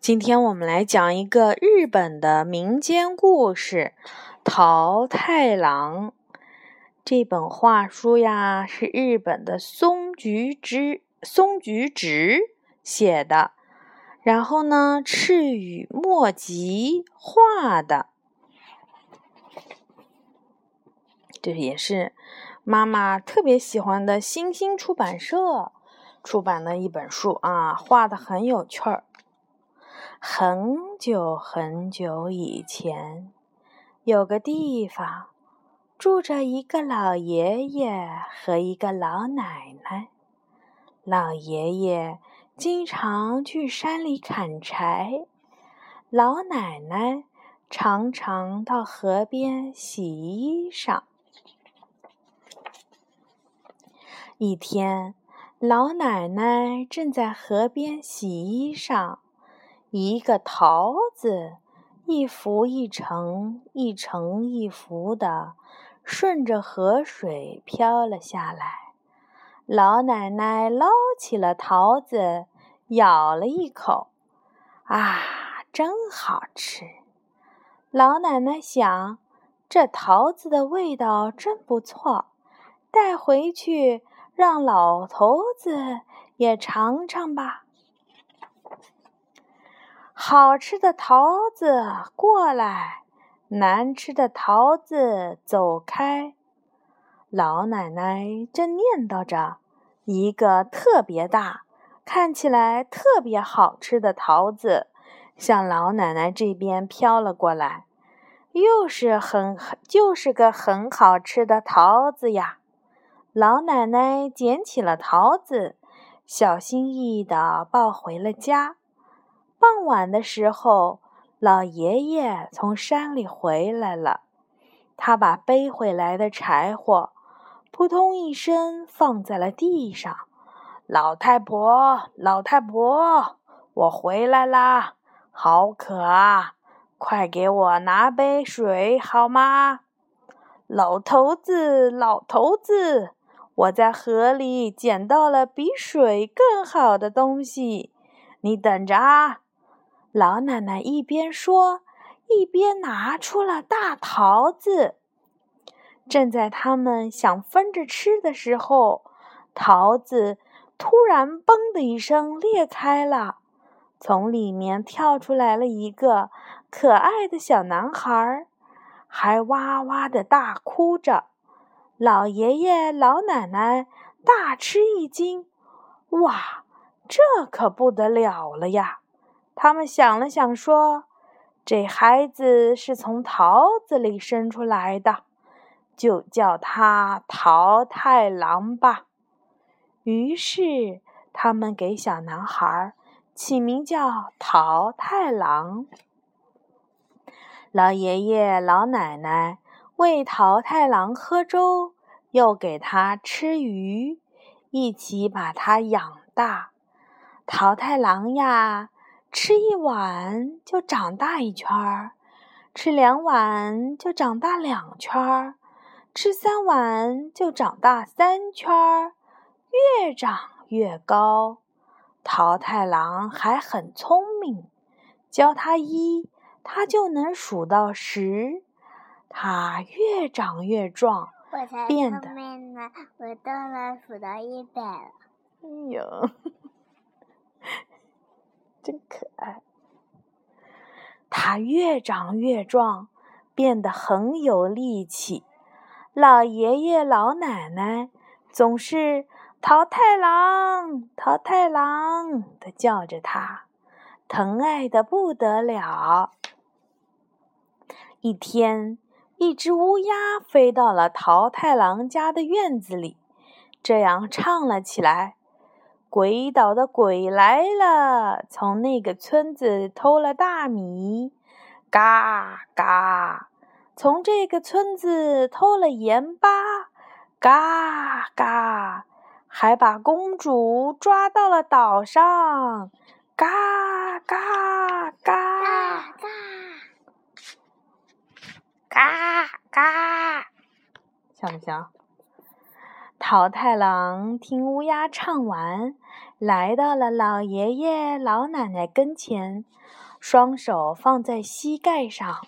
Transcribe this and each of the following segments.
今天我们来讲一个日本的民间故事《桃太郎》。这本画书呀，是日本的松菊之松菊直写的，然后呢，赤羽墨吉画的。这也是妈妈特别喜欢的星星出版社出版的一本书啊，画的很有趣儿。很久很久以前，有个地方住着一个老爷爷和一个老奶奶。老爷爷经常去山里砍柴，老奶奶常常到河边洗衣裳。一天，老奶奶正在河边洗衣裳。一个桃子，一浮一沉，一沉一浮的，顺着河水飘了下来。老奶奶捞起了桃子，咬了一口，啊，真好吃！老奶奶想，这桃子的味道真不错，带回去让老头子也尝尝吧。好吃的桃子过来，难吃的桃子走开。老奶奶正念叨着，一个特别大、看起来特别好吃的桃子向老奶奶这边飘了过来，又是很就是个很好吃的桃子呀。老奶奶捡起了桃子，小心翼翼地抱回了家。傍晚的时候，老爷爷从山里回来了。他把背回来的柴火扑通一声放在了地上。老太婆，老太婆，我回来啦！好渴啊，快给我拿杯水好吗？老头子，老头子，我在河里捡到了比水更好的东西，你等着啊！老奶奶一边说，一边拿出了大桃子。正在他们想分着吃的时候，桃子突然“嘣”的一声裂开了，从里面跳出来了一个可爱的小男孩，还哇哇的大哭着。老爷爷、老奶奶大吃一惊：“哇，这可不得了了呀！”他们想了想，说：“这孩子是从桃子里生出来的，就叫他桃太郎吧。”于是，他们给小男孩起名叫桃太郎。老爷爷、老奶奶喂桃太郎喝粥，又给他吃鱼，一起把他养大。桃太郎呀！吃一碗就长大一圈儿，吃两碗就长大两圈儿，吃三碗就长大三圈儿，越长越高。桃太郎还很聪明，教他一，他就能数到十。他越长越壮，变得我都能数到一百了。哎呦！真可爱。他越长越壮，变得很有力气。老爷爷、老奶奶总是“桃太郎，桃太郎”的叫着他，疼爱的不得了。一天，一只乌鸦飞到了桃太郎家的院子里，这样唱了起来。鬼岛的鬼来了，从那个村子偷了大米，嘎嘎；从这个村子偷了盐巴，嘎嘎；还把公主抓到了岛上，嘎嘎嘎嘎嘎嘎，像不像？桃太郎听乌鸦唱完，来到了老爷爷老奶奶跟前，双手放在膝盖上，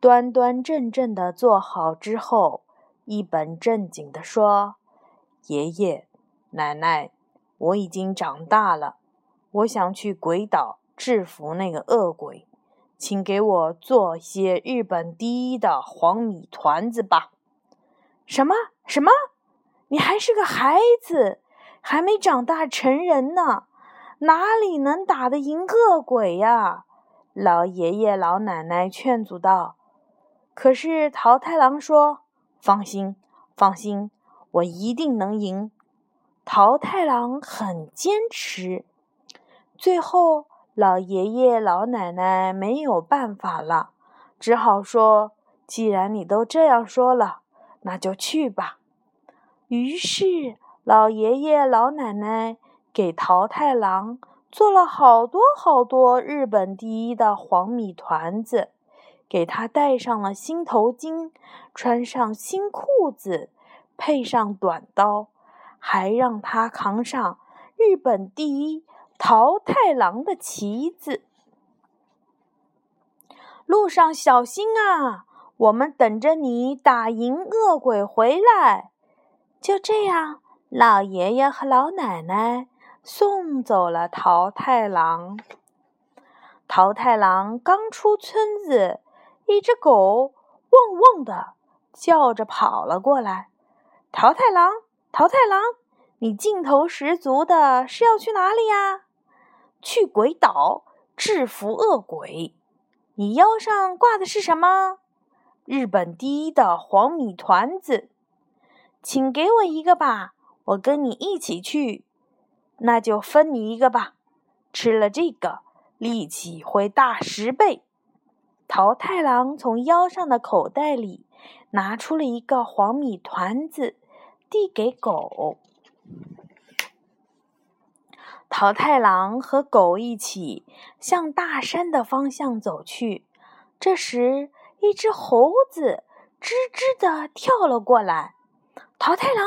端端正正的坐好之后，一本正经地说：“爷爷奶奶，我已经长大了，我想去鬼岛制服那个恶鬼，请给我做些日本第一的黄米团子吧。”什么什么？你还是个孩子，还没长大成人呢，哪里能打得赢恶鬼呀？老爷爷老奶奶劝阻道。可是桃太郎说：“放心，放心，我一定能赢。”桃太郎很坚持。最后，老爷爷老奶奶没有办法了，只好说：“既然你都这样说了。”那就去吧。于是，老爷爷老奶奶给桃太郎做了好多好多日本第一的黄米团子，给他戴上了新头巾，穿上新裤子，配上短刀，还让他扛上日本第一桃太郎的旗子。路上小心啊！我们等着你打赢恶鬼回来。就这样，老爷爷和老奶奶送走了桃太郎。桃太郎刚出村子，一只狗汪汪的叫着跑了过来。桃太郎，桃太郎，你劲头十足的是要去哪里呀？去鬼岛制服恶鬼。你腰上挂的是什么？日本第一的黄米团子，请给我一个吧，我跟你一起去。那就分你一个吧，吃了这个力气会大十倍。桃太郎从腰上的口袋里拿出了一个黄米团子，递给狗。桃太郎和狗一起向大山的方向走去。这时，一只猴子吱吱地跳了过来。桃太郎，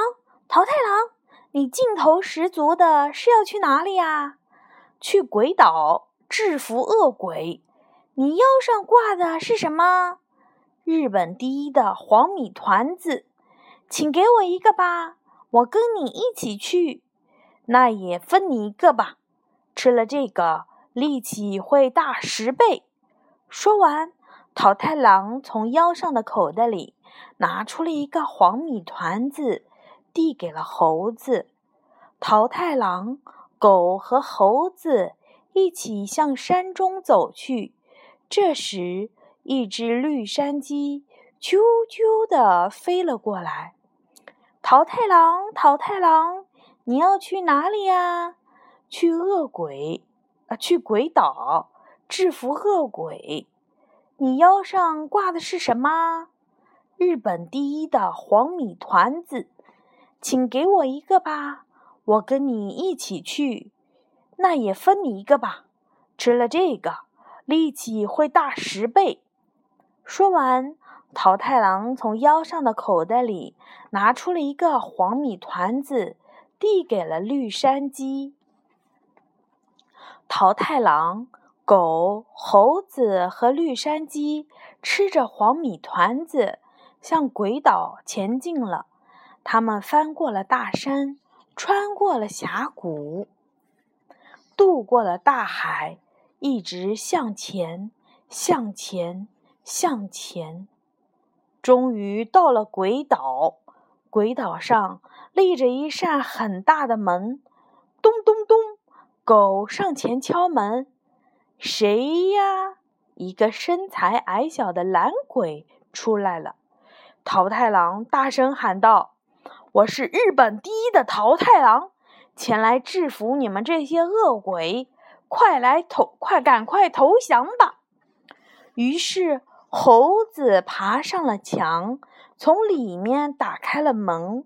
桃太郎，你劲头十足的是要去哪里呀？去鬼岛制服恶鬼。你腰上挂的是什么？日本第一的黄米团子，请给我一个吧，我跟你一起去。那也分你一个吧，吃了这个力气会大十倍。说完。桃太郎从腰上的口袋里拿出了一个黄米团子，递给了猴子。桃太郎、狗和猴子一起向山中走去。这时，一只绿山鸡啾啾地飞了过来。桃太郎，桃太郎，你要去哪里呀？去恶鬼，啊，去鬼岛制服恶鬼。你腰上挂的是什么？日本第一的黄米团子，请给我一个吧，我跟你一起去。那也分你一个吧，吃了这个力气会大十倍。说完，桃太郎从腰上的口袋里拿出了一个黄米团子，递给了绿山鸡。桃太郎。狗、猴子和绿山鸡吃着黄米团子，向鬼岛前进了。他们翻过了大山，穿过了峡谷，渡过了大海，一直向前，向前，向前。终于到了鬼岛。鬼岛上立着一扇很大的门，咚咚咚，狗上前敲门。谁呀？一个身材矮小的懒鬼出来了。桃太郎大声喊道：“我是日本第一的桃太郎，前来制服你们这些恶鬼！快来投，快赶快投降吧！”于是猴子爬上了墙，从里面打开了门。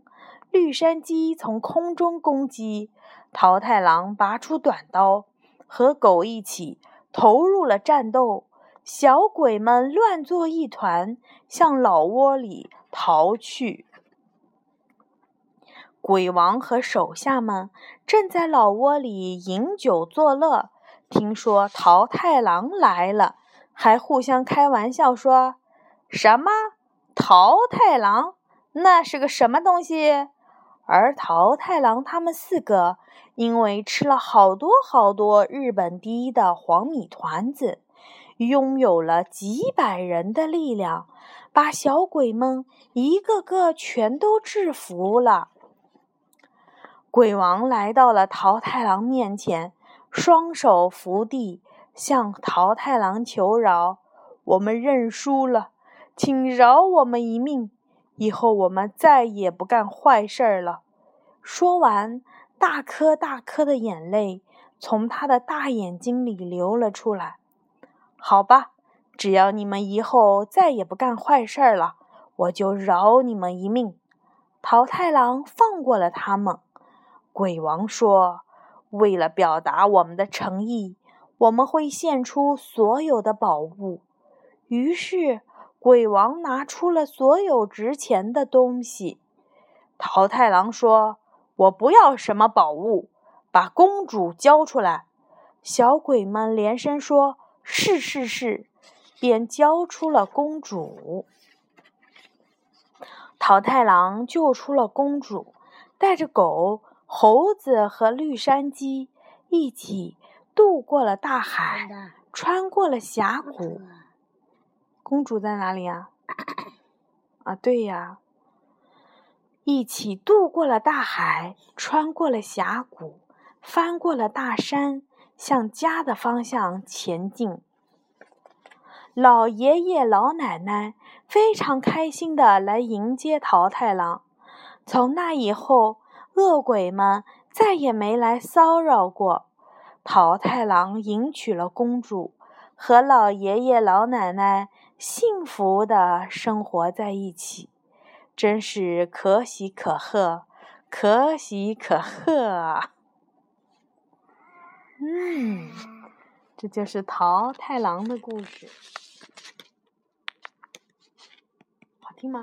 绿山鸡从空中攻击，桃太郎拔出短刀，和狗一起。投入了战斗，小鬼们乱作一团，向老窝里逃去。鬼王和手下们正在老窝里饮酒作乐，听说桃太郎来了，还互相开玩笑说：“什么桃太郎？那是个什么东西？”而桃太郎他们四个因为吃了好多好多日本第一的黄米团子，拥有了几百人的力量，把小鬼们一个个全都制服了。鬼王来到了桃太郎面前，双手扶地，向桃太郎求饶：“我们认输了，请饶我们一命，以后我们再也不干坏事儿了。”说完，大颗大颗的眼泪从他的大眼睛里流了出来。好吧，只要你们以后再也不干坏事儿了，我就饶你们一命。桃太郎放过了他们。鬼王说：“为了表达我们的诚意，我们会献出所有的宝物。”于是，鬼王拿出了所有值钱的东西。桃太郎说：“我不要什么宝物，把公主交出来。”小鬼们连声说：“是是是！”便交出了公主。桃太郎救出了公主，带着狗。猴子和绿山鸡一起渡过了大海，穿过了峡谷。公主在哪里呀？啊，对呀，一起渡过了大海，穿过了峡谷，翻过了大山，向家的方向前进。老爷爷、老奶奶非常开心的来迎接桃太郎。从那以后。恶鬼们再也没来骚扰过。桃太郎迎娶了公主，和老爷爷老奶奶幸福的生活在一起，真是可喜可贺，可喜可贺啊！嗯，这就是桃太郎的故事，好听吗？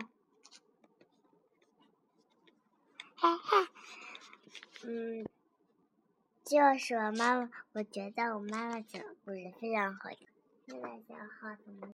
哈哈。嗯，就是我妈妈，我觉得我妈妈讲故事非常好听。现在讲好什么？